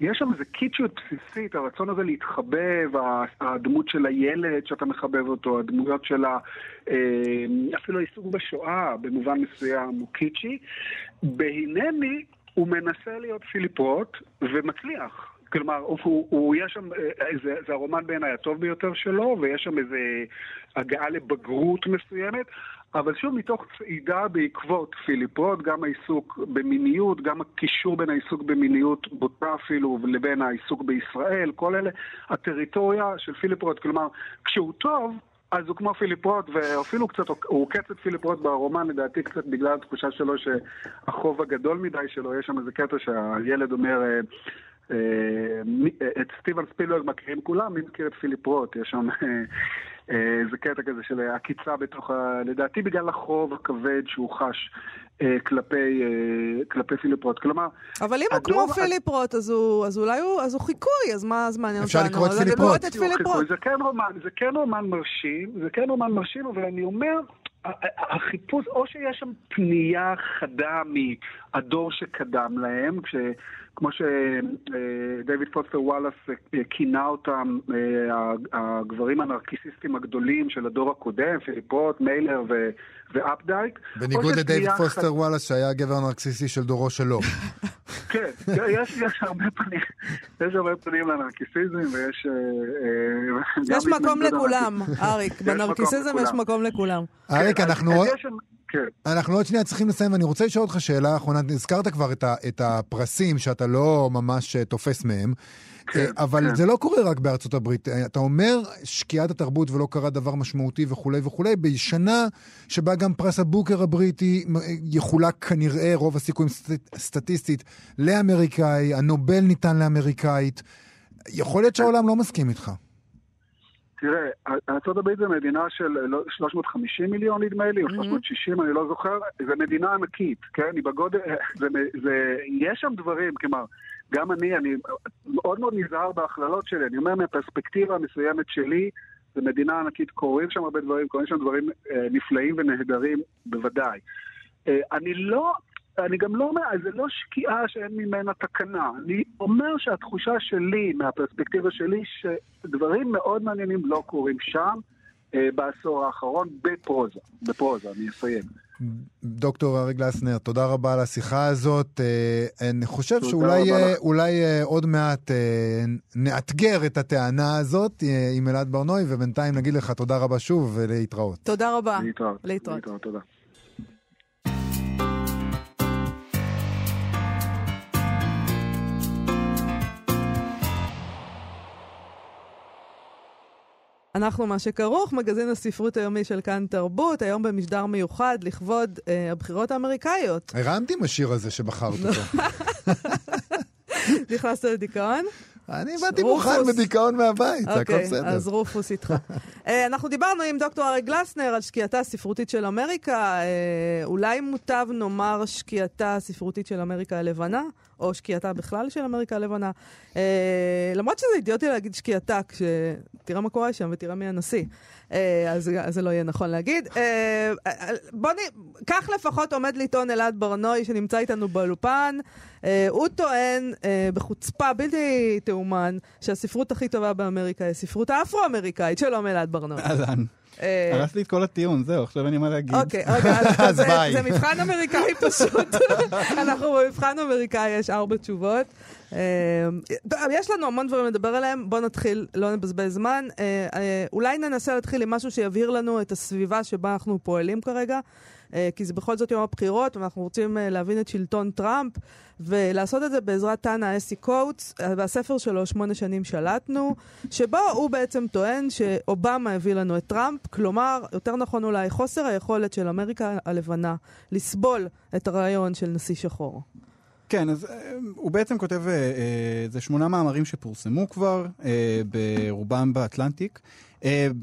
יש שם איזה קיצ'יות בסיסית, הרצון הזה להתחבב, הדמות של הילד שאתה מחבב אותו, הדמויות של ה... אה, אפילו העיסוק בשואה במובן מסוים הוא קיצ'י. בהנני הוא מנסה להיות פיליפ רוט ומצליח. כלומר, הוא, הוא, יש שם, אה, זה, זה הרומן בעיניי הטוב ביותר שלו, ויש שם איזו הגעה לבגרות מסוימת, אבל שוב, מתוך צעידה בעקבות פיליפ רוט, גם העיסוק במיניות, גם הקישור בין העיסוק במיניות בוטה אפילו, לבין העיסוק בישראל, כל אלה, הטריטוריה של פיליפ רוט, כלומר, כשהוא טוב, אז הוא כמו פיליפ רוט, ואפילו קצת, הוא עוקץ את פיליפ רוט ברומן, לדעתי קצת בגלל התחושה שלו שהחוב הגדול מדי שלו, יש שם איזה קטע שהילד אומר, אה, אה, את סטיבן ספילברג מכירים כולם, מי מכיר את פיליפ רוט? יש שם אה, איזה קטע כזה של עקיצה בתוך ה... לדעתי בגלל החוב הכבד שהוא חש אה, כלפי, כלפי פיליפ רוט. כלומר... אבל אם הוא כמו פיליפ רוט, אז, הוא, אז אולי הוא, אז הוא חיקוי, אז מה, מעניין אותנו? אפשר לקרוא את פיליפ רוט. את פיליפ רוט. זה כן רומן, זה כן רומן מרשים, זה כן רומן מרשים, אבל אני אומר... החיפוש, או שיש שם פנייה חדה מהדור שקדם להם, כש, כמו שדייוויד פוסטר וואלאס כינה אותם, אה, הגברים הנרקיסיסטים הגדולים של הדור הקודם, פיליפ רוט, מיילר ו... ואפדייק. בניגוד לדייוויד פוסטר חד... וואלאס שהיה גבר נרקסיסטי של דורו שלו. כן, יש, יש הרבה פנים, יש הרבה פנים לנרקיסיזם ויש... אה, יש מקום לכולם, אריק, בנרקיסיזם יש מקום לכולם. אריק, כן, אנחנו... כן. אנחנו עוד שנייה צריכים לסיים, ואני רוצה לשאול אותך שאלה אחרונה. הזכרת כבר את, ה, את הפרסים שאתה לא ממש אה, תופס מהם, כן, אה, אבל כן. זה לא קורה רק בארצות הברית. אה, אתה אומר שקיעת התרבות ולא קרה דבר משמעותי וכולי וכולי, בשנה שבה גם פרס הבוקר הבריטי יחולק כנראה, רוב הסיכויים סט, סטטיסטית, לאמריקאי, הנובל ניתן לאמריקאית. יכול להיות שהעולם לא מסכים איתך. תראה, ארה"ב זה מדינה של 350 לא, מיליון נדמה לי, או 360, אני לא זוכר, זה מדינה ענקית, כן? היא בגודל, זה, זה, יש שם דברים, כלומר, גם אני, אני מאוד מאוד נזהר בהכללות שלי, אני אומר מהפרספקטיבה המסוימת שלי, זו מדינה ענקית, קורים שם הרבה דברים, קורים שם דברים אה, נפלאים ונהדרים, בוודאי. אה, אני לא, אני גם לא אומר, זה לא שקיעה שאין ממנה תקנה. אני אומר שהתחושה שלי, מהפרספקטיבה שלי, שדברים מאוד מעניינים לא קורים שם אה, בעשור האחרון בפרוזה. בפרוזה, אני אסיים. דוקטור ארי גלסנר, תודה רבה על השיחה הזאת. אה, אני חושב שאולי אה, אולי אה, עוד מעט נאתגר את הטענה הזאת עם אלעד ברנועי, ובינתיים נגיד לך תודה רבה שוב ולהתראות. תודה רבה. להתראות. להתראות. להתראות, תודה. אנחנו מה שכרוך, מגזין הספרות היומי של כאן תרבות, היום במשדר מיוחד לכבוד אה, הבחירות האמריקאיות. הרמתי עם השיר הזה שבחרת אותו. נכנסת לדיכאון? אני באתי. מוכן בדיכאון מהבית, זה הכל אוקיי, בסדר. אז רופוס איתך. אה, אנחנו דיברנו עם דוקטור אריק גלסנר על שקיעתה הספרותית של אמריקה. אה, אולי מוטב נאמר שקיעתה הספרותית של אמריקה הלבנה, או שקיעתה בכלל של אמריקה הלבנה. אה, למרות שזה אידיוטי להגיד שקיעתה, כשתראה מה קורה שם ותראה מי הנשיא. אה, אז אז זה לא יהיה נכון להגיד. אה, אה, בוא נ... כך לפחות עומד לטעון אלעד ברנועי, שנמצא איתנו באולפן. אה, הוא טוען אה, בחוצפה בלתי תאומן שהספרות הכי טובה באמריקה היא הספרות האפרו-אמריקאית. שלום אלעד ברנועי. אהלן. אה, הרס לי את כל הטיעון, זהו, עכשיו אין לי מה להגיד. אוקיי, רגע, אז- ביי. זה מבחן אמריקאי פשוט. אנחנו במבחן אמריקאי, יש ארבע תשובות. יש לנו המון דברים לדבר עליהם, בואו נתחיל, לא נבזבז זמן. אולי ננסה להתחיל עם משהו שיבהיר לנו את הסביבה שבה אנחנו פועלים כרגע. אה, כי זה בכל זאת יום הבחירות, ואנחנו רוצים אה, להבין את שלטון טראמפ, ולעשות את זה בעזרת טאנה אסי אה, והספר שלו, שמונה שנים שלטנו, שבו הוא בעצם טוען שאובמה הביא לנו את טראמפ, כלומר, יותר נכון אולי, חוסר היכולת של אמריקה הלבנה לסבול את הרעיון של נשיא שחור. כן, אז אה, הוא בעצם כותב, אה, אה, זה שמונה מאמרים שפורסמו כבר, ברובם באטלנטיק.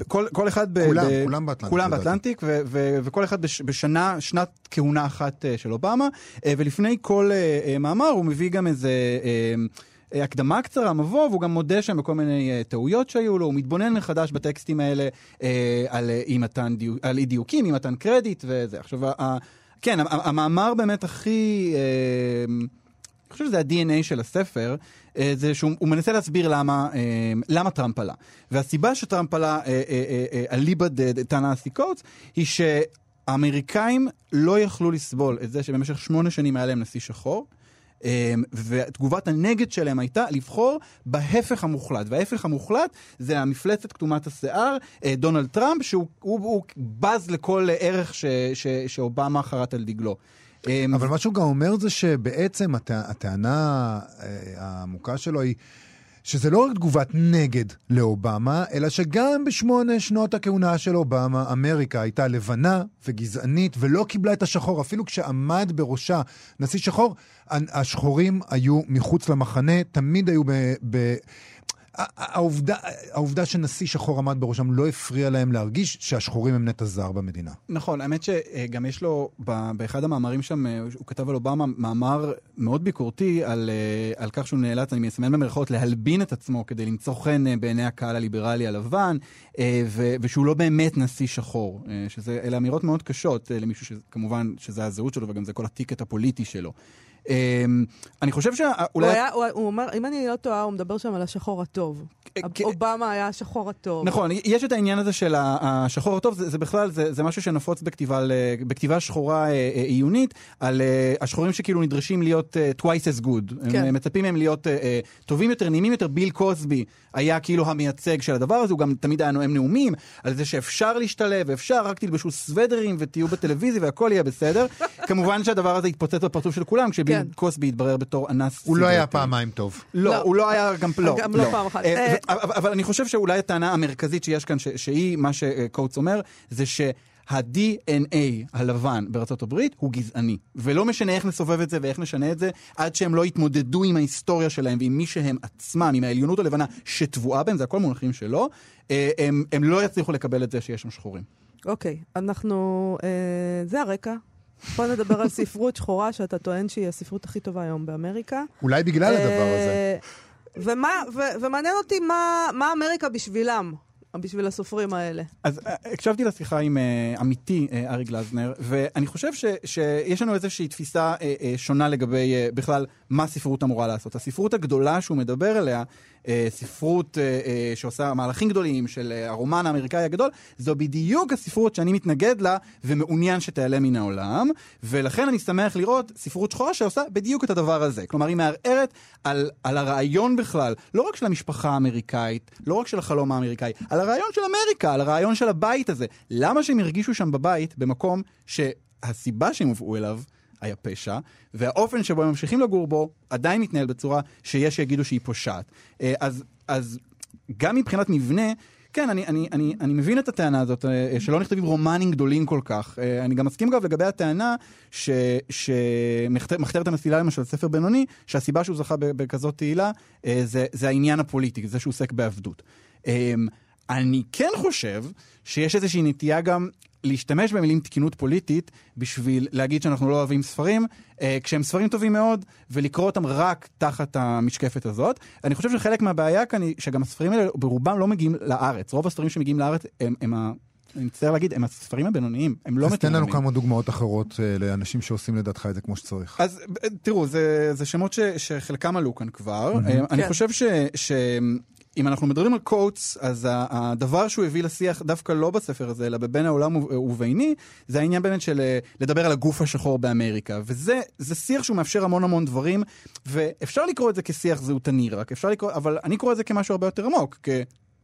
כל, כל אחד... ב, כולם, ב, כולם באטלנטיק, כולם. באטלנטיק, ו, ו, וכל אחד בש, בשנה, שנת כהונה אחת של אובמה, ולפני כל מאמר הוא מביא גם איזה... הקדמה קצרה, מבוא, והוא גם מודה שם בכל מיני טעויות שהיו לו, הוא מתבונן מחדש בטקסטים האלה על אי מתן דיוק, על אי דיוקים, אי מתן קרדיט וזה. עכשיו, כן, המאמר באמת הכי... אה, אני חושב שזה ה-DNA של הספר, אה, זה שהוא הוא מנסה להסביר למה, אה, למה טראמפ עלה. והסיבה שטראמפ עלה, אה, אה, אליבא דתנאסי קוטס, היא שהאמריקאים לא יכלו לסבול את זה שבמשך שמונה שנים היה להם נשיא שחור. ותגובת הנגד שלהם הייתה לבחור בהפך המוחלט. וההפך המוחלט זה המפלצת כתומת השיער, דונלד טראמפ, שהוא הוא, הוא בז לכל ערך ש, ש, שאובמה חרט על דגלו. אה, אבל מה שהוא גם אומר זה שבעצם הט... הטענה אה, העמוקה שלו היא שזה לא רק תגובת נגד לאובמה, אלא שגם בשמונה שנות הכהונה של אובמה, אמריקה הייתה לבנה וגזענית ולא קיבלה את השחור. אפילו כשעמד בראשה נשיא שחור, השחורים היו מחוץ למחנה, תמיד היו ב... ב... העובדה, העובדה שנשיא שחור עמד בראשם לא הפריע להם להרגיש שהשחורים הם נטע זר במדינה. נכון, האמת שגם יש לו, באחד המאמרים שם, אה, הוא כתב על אובמה מאמר מאוד ביקורתי על, אה, על כך שהוא נאלץ, אני מסמן במרכאות, להלבין את עצמו כדי למצוא חן אה, בעיני הקהל הליברלי הלבן, ו- ושהוא לא באמת נשיא שחור. שזה, אלה אמירות מאוד קשות למישהו שכמובן, שזה הזהות שלו וגם זה כל הטיקט הפוליטי שלו. אה, אני חושב הוא שאולי... היה, הוא, הוא אומר, אם אני לא טועה, הוא מדבר שם על השחור הטוב. אובמה היה השחור הטוב. נכון, יש את העניין הזה של השחור הטוב, זה, זה בכלל, זה, זה משהו שנפוץ בכתיבה, בכתיבה שחורה אה, אה, עיונית, על אה, השחורים שכאילו נדרשים להיות twice as good. כן. הם מצפים מהם להיות טובים יותר, נעימים יותר. ביל קוסבי היה כאילו המייצג של הדבר הזה, הוא גם תמיד היה נואם נאומים על זה שאפשר להשתלב, אפשר, רק תלבשו סוודרים ותהיו בטלוויזיה והכל יהיה בסדר. כמובן שהדבר הזה התפוצץ בפרצוף של כולם, כשביל כן. קוסבי התברר בתור אנס. הוא לא היה סדרתי. פעמיים טוב. לא, לא. הוא לא היה גם, לא, גם לא פעם אחת. אה, אה, אבל, אבל אני חושב שאולי הטענה המרכזית שיש כאן, ש- שהיא מה שקוטס אומר, זה שה-DNA הלבן בארצות הברית הוא גזעני. ולא משנה איך נסובב את זה ואיך נשנה את זה, עד שהם לא יתמודדו עם ההיסטוריה שלהם ועם מי שהם עצמם, עם העליונות הלבנה שטבועה בהם, זה הכל מונחים שלו, אה, הם, הם לא יצליחו לקבל את זה שיש שם שחורים. אוקיי, אנחנו... אה, זה הרקע. בוא נדבר על ספרות שחורה, שאתה טוען שהיא הספרות הכי טובה היום באמריקה. אולי בגלל הדבר הזה. אה, ומה, ו, ומעניין אותי מה, מה אמריקה בשבילם, בשביל הסופרים האלה. אז אה, הקשבתי לשיחה עם אה, עמיתי אה, ארי גלזנר, ואני חושב ש, שיש לנו איזושהי תפיסה אה, אה, שונה לגבי אה, בכלל מה ספרות אמורה לעשות. הספרות הגדולה שהוא מדבר עליה, אה, ספרות אה, אה, שעושה מהלכים גדולים של אה, הרומן האמריקאי הגדול, זו בדיוק הספרות שאני מתנגד לה ומעוניין שתיעלם מן העולם, ולכן אני שמח לראות ספרות שחורה שעושה בדיוק את הדבר הזה. כלומר, היא מערערת על, על הרעיון בכלל, לא רק של המשפחה האמריקאית, לא רק של החלום האמריקאי, על הרעיון של אמריקה, על הרעיון של הבית הזה. למה שהם הרגישו שם בבית במקום שהסיבה שהם הובאו אליו היה פשע, והאופן שבו הם ממשיכים לגור בו עדיין מתנהל בצורה שיש שיגידו שהיא פושעת. אה, אז, אז גם מבחינת מבנה, כן, אני, אני, אני, אני מבין את הטענה הזאת, אה, שלא נכתבים רומנים גדולים כל כך. אה, אני גם מסכים אגב לגבי הטענה שמחתרת המסילה למשל, ספר בינוני, שהסיבה שהוא זכה בכזאת תהילה, אה, זה, זה העניין הפוליטי, זה שהוא עוסק בעבדות. אני כן חושב שיש איזושהי נטייה גם להשתמש במילים תקינות פוליטית בשביל להגיד שאנחנו לא אוהבים ספרים, אה, כשהם ספרים טובים מאוד, ולקרוא אותם רק תחת המשקפת הזאת. אני חושב שחלק מהבעיה כאן היא שגם הספרים האלה ברובם לא מגיעים לארץ. רוב הספרים שמגיעים לארץ הם, הם ה... אני מצטער להגיד, הם הספרים הבינוניים, הם לא מתאימים. אז תן לנו כמה דוגמאות אחרות uh, לאנשים שעושים לדעתך את זה כמו שצריך. אז אה, תראו, זה, זה שמות ש, שחלקם עלו כאן כבר. Mm-hmm. אני כן. חושב ש, ש, אם אנחנו מדברים על קוטס, אז הדבר שהוא הביא לשיח דווקא לא בספר הזה, אלא בבין העולם וביני, זה העניין באמת של אה, לדבר על הגוף השחור באמריקה. וזה שיח שהוא מאפשר המון המון דברים, ואפשר לקרוא את זה כשיח זהותני רק, אפשר לקרוא, אבל אני קורא את זה כמשהו הרבה יותר עמוק,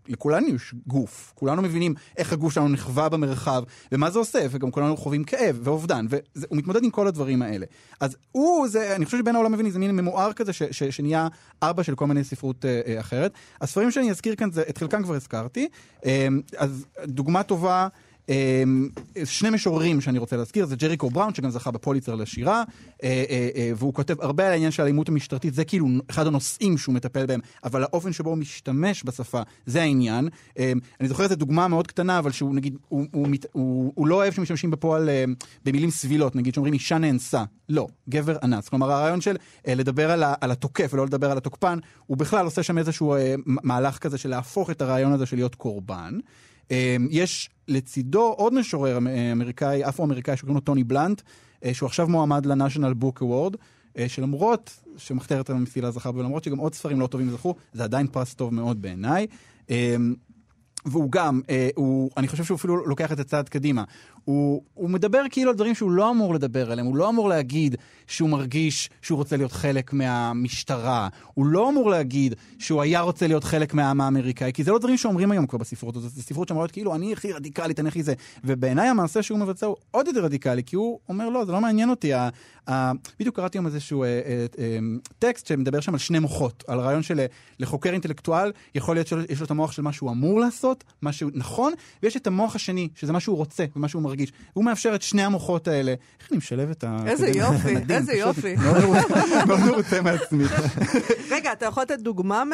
לכולנו יש גוף, כולנו מבינים איך הגוף שלנו נחווה במרחב, ומה זה עושה, וגם כולנו חווים כאב ואובדן, והוא מתמודד עם כל הדברים האלה. אז הוא, זה, אני חושב שבין העולם מביני זה מין ממואר כזה ש, ש, שנהיה ארבע של כל מיני ספרות אה, אה, אחרת. הספרים שאני אזכיר כאן, זה, את חלקם כבר הזכרתי, אה, אז דוגמה טובה, שני משוררים שאני רוצה להזכיר, זה ג'ריקו בראון, שגם זכה בפוליצר לשירה, אה, אה, אה, והוא כותב הרבה על העניין של האלימות המשטרתית, זה כאילו אחד הנושאים שהוא מטפל בהם, אבל האופן שבו הוא משתמש בשפה, זה העניין. אמ, אני זוכר איזה דוגמה מאוד קטנה, אבל שהוא נגיד, הוא, הוא, הוא, הוא, הוא לא אוהב שמשתמשים בפועל במילים סבילות, נגיד שאומרים אישה נאנסה. לא, גבר אנס. כלומר, הרעיון של לדבר על, ה, על התוקף ולא לדבר על התוקפן, הוא בכלל עושה שם איזשהו מהלך כזה של להפוך את הרעיון הזה של להיות קורבן. אמ, יש לצידו עוד משורר אמריקאי, אפרו-אמריקאי, שקוראים לו טוני בלנט, אה, שהוא עכשיו מועמד Book Award, אה, שלמרות שמחתרת המסילה זכה בו, למרות שגם עוד ספרים לא טובים זכו, זה עדיין פרס טוב מאוד בעיניי. אמ, והוא גם, אה, הוא, אני חושב שהוא אפילו לוקח את הצעד קדימה. הוא, הוא מדבר כאילו על דברים שהוא לא אמור לדבר עליהם, הוא לא אמור להגיד שהוא מרגיש שהוא רוצה להיות חלק מהמשטרה, הוא לא אמור להגיד שהוא היה רוצה להיות חלק מהעם האמריקאי, כי זה לא דברים שאומרים היום כבר בספרות הזאת, זה ספרות שאומרת כאילו אני הכי רדיקלית, אני הכי זה, ובעיניי המעשה שהוא מבצע הוא עוד יותר רדיקלי, כי הוא אומר לא, זה לא מעניין אותי. ה, ה, בדיוק קראתי היום איזשהו אה, אה, אה, טקסט שמדבר שם על שני מוחות, על רעיון של אה, לחוקר אינטלקטואל, יכול להיות שיש לו את המוח של מה שהוא אמור לעשות, מה שהוא נכון, ויש את המוח השני, שזה מה שהוא רוצה ומה שהוא מרגיש. הוא מאפשר את שני המוחות האלה. איך אני משלב את ה... איזה יופי, איזה יופי. מאוד מרוצה מעצמי. רגע, אתה יכול לתת דוגמה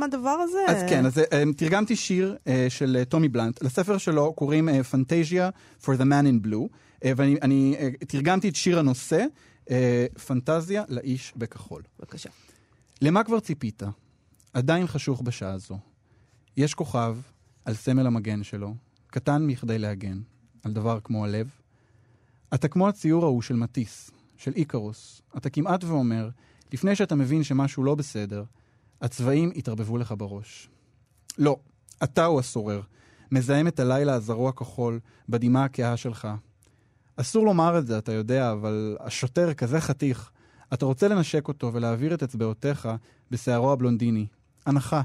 מהדבר הזה? אז כן, אז אה, תרגמתי שיר אה, של אה, טומי בלנט. לספר שלו קוראים פנטזיה for the man in blue, ואני תרגמתי את שיר הנושא, פנטזיה לאיש בכחול. בבקשה. למה כבר ציפית? עדיין חשוך בשעה זו. יש כוכב על סמל המגן שלו, קטן מכדי להגן. על דבר כמו הלב. אתה כמו הציור ההוא של מטיס, של איקרוס. אתה כמעט ואומר, לפני שאתה מבין שמשהו לא בסדר, הצבעים יתערבבו לך בראש. לא, אתה הוא הסורר, מזהם את הלילה הזרוע כחול בדמעה הכהה שלך. אסור לומר את זה, אתה יודע, אבל השוטר כזה חתיך. אתה רוצה לנשק אותו ולהעביר את אצבעותיך בשערו הבלונדיני. הנחה,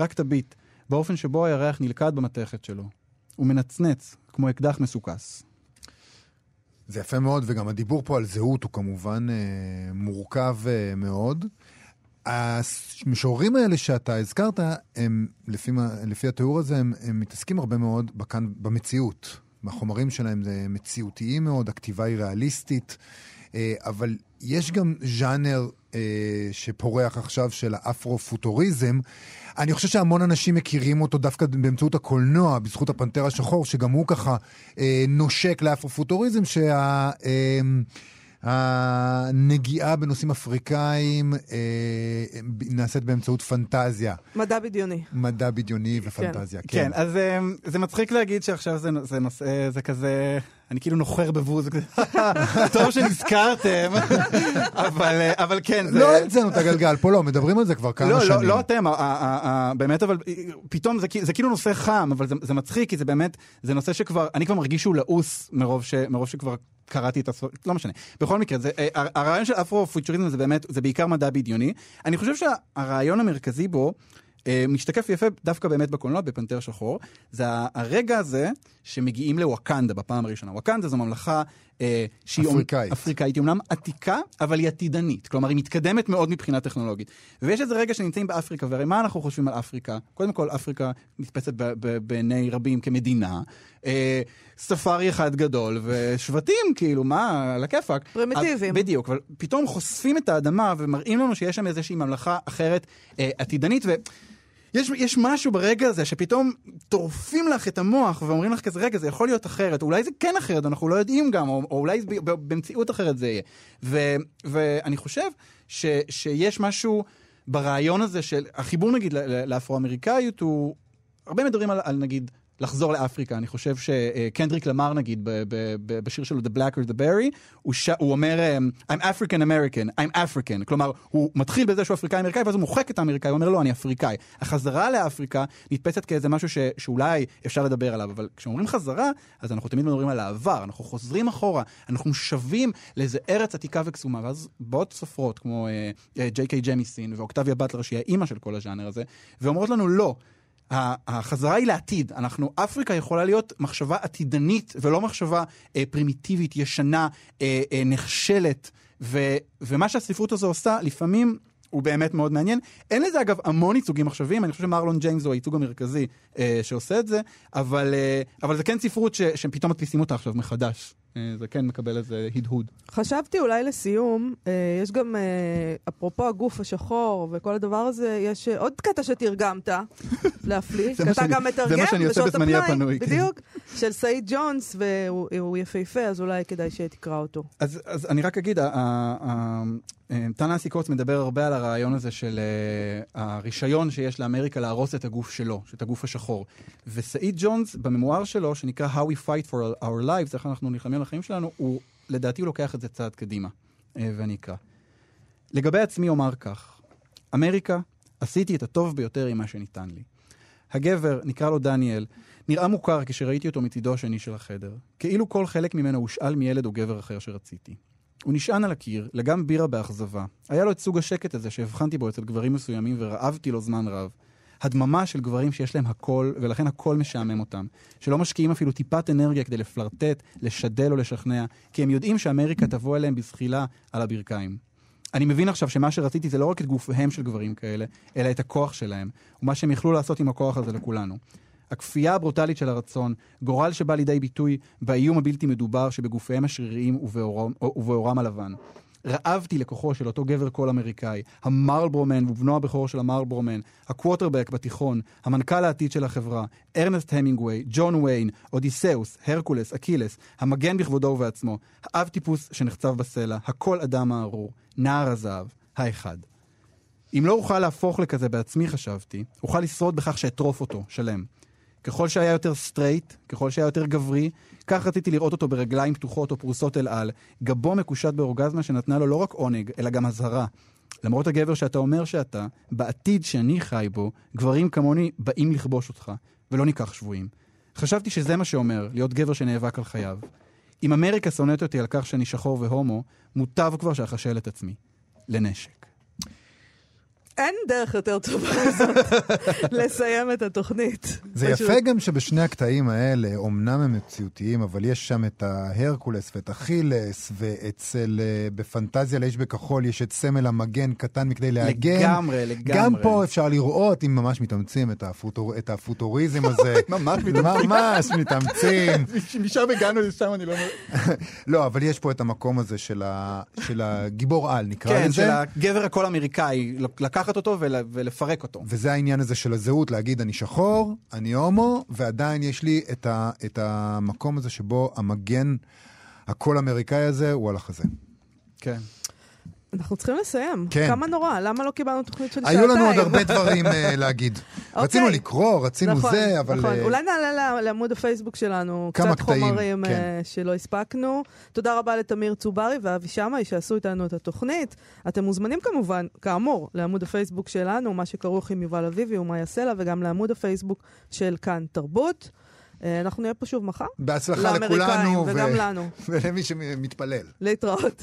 רק תביט, באופן שבו הירח נלכד במתכת שלו. הוא מנצנץ, כמו אקדח מסוכס. זה יפה מאוד, וגם הדיבור פה על זהות הוא כמובן אה, מורכב אה, מאוד. המשוררים האלה שאתה הזכרת, הם, לפי, לפי התיאור הזה, הם, הם מתעסקים הרבה מאוד בכאן, במציאות. החומרים שלהם זה מציאותיים מאוד, הכתיבה היא ריאליסטית, אה, אבל יש גם ז'אנר שפורח עכשיו של האפרו-פוטוריזם. אני חושב שהמון אנשים מכירים אותו דווקא באמצעות הקולנוע, בזכות הפנתר השחור, שגם הוא ככה אה, נושק לאפרו-פוטוריזם, שה... אה, הנגיעה בנושאים אפריקאים אה, נעשית באמצעות פנטזיה. מדע בדיוני. מדע בדיוני ופנטזיה, כן. כן, כן אז אה, זה מצחיק להגיד שעכשיו זה, זה נושא, זה כזה... אני כאילו נוחר בבוז, טוב שנזכרתם, אבל, אה, אבל כן. זה... לא המצאנו את הגלגל, פה לא, מדברים על זה כבר כמה לא, שנים. לא, לא אתם, באמת, אבל פתאום זה, זה כאילו נושא חם, אבל זה, זה מצחיק, כי זה באמת, זה נושא שכבר, אני כבר מרגיש שהוא לעוס מרוב, ש, מרוב שכבר קראתי את הספר, לא משנה. בכל מקרה, זה, אה, הרעיון של אפרו-פוטוריזם זה באמת, זה בעיקר מדע בדיוני. אני חושב שהרעיון המרכזי בו, אה, משתקף יפה דווקא באמת בקולנוע, בפנתר שחור, זה הרגע הזה שמגיעים לוואקנדה בפעם הראשונה. וואקנדה זו ממלכה אה, שהיא... אפריקאית. אפריקאית, היא אומנם עתיקה, אבל היא עתידנית. כלומר, היא מתקדמת מאוד מבחינה טכנולוגית. ויש איזה רגע שנמצאים באפריקה, והרי מה אנחנו חושבים על אפריקה? קודם כל, אפריקה נתפסת ב- ב- בעיני רבים כמדינה. אה, ספארי אחד גדול, ושבטים, כאילו, מה, על הכיפאק. פרימיטיביים. בדיוק, אבל פתאום חושפים את האדמה ומראים לנו שיש שם איזושהי ממלכה אחרת אה, עתידנית, ו... יש, יש משהו ברגע הזה שפתאום טורפים לך את המוח ואומרים לך כזה, רגע, זה יכול להיות אחרת, אולי זה כן אחרת, אנחנו לא יודעים גם, או, או אולי ב, ב, במציאות אחרת זה יהיה. ו, ואני חושב ש, שיש משהו ברעיון הזה של, החיבור נגיד לאפרו-אמריקאיות הוא, הרבה מדברים על, על נגיד לחזור לאפריקה, אני חושב שקנדריק למר נגיד בשיר שלו The Blacker the Berry, הוא, ש... הוא אומר I'm African American, I'm African, כלומר הוא מתחיל בזה שהוא אפריקאי אמריקאי ואז הוא מוחק את האמריקאי, הוא אומר לא אני אפריקאי. החזרה לאפריקה נתפסת כאיזה משהו ש... שאולי אפשר לדבר עליו, אבל כשאומרים חזרה אז אנחנו תמיד מדברים על העבר, אנחנו חוזרים אחורה, אנחנו שבים לאיזה ארץ עתיקה וקסומה, ואז באות סופרות כמו ג'יי קיי ג'מיסין ואוקטביה באטלר שהיא האימא של כל הז'אנר הזה, ואומרות לנו לא. החזרה היא לעתיד. אנחנו, אפריקה יכולה להיות מחשבה עתידנית ולא מחשבה אה, פרימיטיבית, ישנה, אה, אה, נכשלת. ו, ומה שהספרות הזו עושה, לפעמים הוא באמת מאוד מעניין. אין לזה אגב המון ייצוגים עכשוויים, אני חושב שמרלון ג'יימס הוא הייצוג המרכזי אה, שעושה את זה, אבל, אה, אבל זה כן ספרות ש, שפתאום מדפיסים אותה עכשיו מחדש. אה, זה כן מקבל איזה הדהוד. חשבתי אולי לסיום, אה, יש גם, אה, אפרופו הגוף השחור וכל הדבר הזה, יש אה, עוד קטע שתרגמת, להפליא, כי אתה גם מתרגם זה מה שאני עושה בזמני הפנוי, כן. בדיוק, של סעיד ג'ונס, והוא הוא יפהפה, אז אולי כדאי שתקרא אותו. אז אני רק אגיד, ה- אה, טנאסי קוץ מדבר הרבה על הרעיון הזה של אה, הרישיון שיש לאמריקה להרוס את הגוף שלו, את הגוף השחור. וסעיד ג'ונס, בממואר שלו, שנקרא How We Fight for Our Lives, איך אנחנו נלחמים על החיים שלנו, הוא, לדעתי הוא לוקח את זה צעד קדימה. אה, ואני אקרא. לגבי עצמי אומר כך, אמריקה, עשיתי את הטוב ביותר עם מה שניתן לי. הגבר, נקרא לו דניאל, נראה מוכר כשראיתי אותו מצידו השני של החדר, כאילו כל חלק ממנו הושאל מילד או גבר אחר שרציתי. הוא נשען על הקיר, לגם בירה באכזבה. היה לו את סוג השקט הזה שהבחנתי בו אצל גברים מסוימים ורעבתי לו זמן רב. הדממה של גברים שיש להם הכל, ולכן הכל משעמם אותם. שלא משקיעים אפילו טיפת אנרגיה כדי לפלרטט, לשדל או לשכנע, כי הם יודעים שאמריקה תבוא אליהם בזחילה על הברכיים. אני מבין עכשיו שמה שרציתי זה לא רק את גופיהם של גברים כאלה, אלא את הכוח שלהם, ומה שהם יכלו לעשות עם הכוח הזה לכולנו. הכפייה הברוטלית של הרצון, גורל שבא לידי ביטוי באיום הבלתי מדובר שבגופיהם השריריים ובעורם הלבן. רעבתי לכוחו של אותו גבר כל אמריקאי, ה-Marlboro Man ובנו הבכור של ה-Marlboro Man, הקוורטרבק בתיכון, המנכ"ל העתיד של החברה, ארנסט המינגווי, ג'ון ויין, אודיסאוס, הרקולס, אקילס, המגן בכבודו ובעצמו, האב טיפוס שנחצב בסלע, הכל אדם הארור, נער הזהב, האחד. אם לא אוכל להפוך לכזה בעצמי, חשבתי, אוכל לשרוד בכך שאטרוף אותו, שלם. ככל שהיה יותר סטרייט, ככל שהיה יותר גברי, כך רציתי לראות אותו ברגליים פתוחות או פרוסות אל על, גבו מקושט באורגזמה שנתנה לו לא רק עונג, אלא גם אזהרה. למרות הגבר שאתה אומר שאתה, בעתיד שאני חי בו, גברים כמוני באים לכבוש אותך, ולא ניקח שבויים. חשבתי שזה מה שאומר, להיות גבר שנאבק על חייו. אם אמריקה שונאת אותי על כך שאני שחור והומו, מוטב כבר שאחשל את עצמי. לנשק. אין דרך יותר טובה מזאת לסיים את התוכנית. זה פשוט. יפה גם שבשני הקטעים האלה, אמנם הם מציאותיים, אבל יש שם את ההרקולס ואת אכילס, ואצל, אה, בפנטזיה לאיש בכחול יש את סמל המגן קטן מכדי להגן. לגמרי, לגמרי. גם פה אפשר לראות, אם ממש מתאמצים, את, הפוטור, את הפוטוריזם הזה. ממש מתאמצים. ממש מתאמצים. משם הגענו לשם, אני לא... לא, אבל יש פה את המקום הזה של, ה, של הגיבור על, נקרא כן, לזה. של הגבר הקול אמריקאי, לקחת אותו ול- ולפרק אותו. וזה העניין הזה של הזהות, להגיד אני שחור, אני הומו, ועדיין יש לי את, ה, את המקום הזה שבו המגן הקול אמריקאי הזה הוא על החזה. כן. אנחנו צריכים לסיים. כן. כמה נורא, למה לא קיבלנו תוכנית של שעתיים? היו לנו עוד הרבה דברים אה, להגיד. רצינו אוקיי. לקרוא, רצינו נכון, זה, אבל... נכון. אה, אולי נעלה לעמוד הפייסבוק שלנו כמה קצת קטעים, חומרים כן. אה, שלא הספקנו. תודה רבה לתמיר צוברי ואבי שמאי שעשו איתנו את התוכנית. אתם מוזמנים כמובן, כאמור, לעמוד הפייסבוק שלנו, מה שכרוך עם יובל אביבי ומאיה סלע, וגם לעמוד הפייסבוק של כאן תרבות. אה, אנחנו נהיה פה שוב מחר. בהצלחה לאמריקאים לכולנו, וגם ו- לנו. ולמי שמתפלל. להתראות.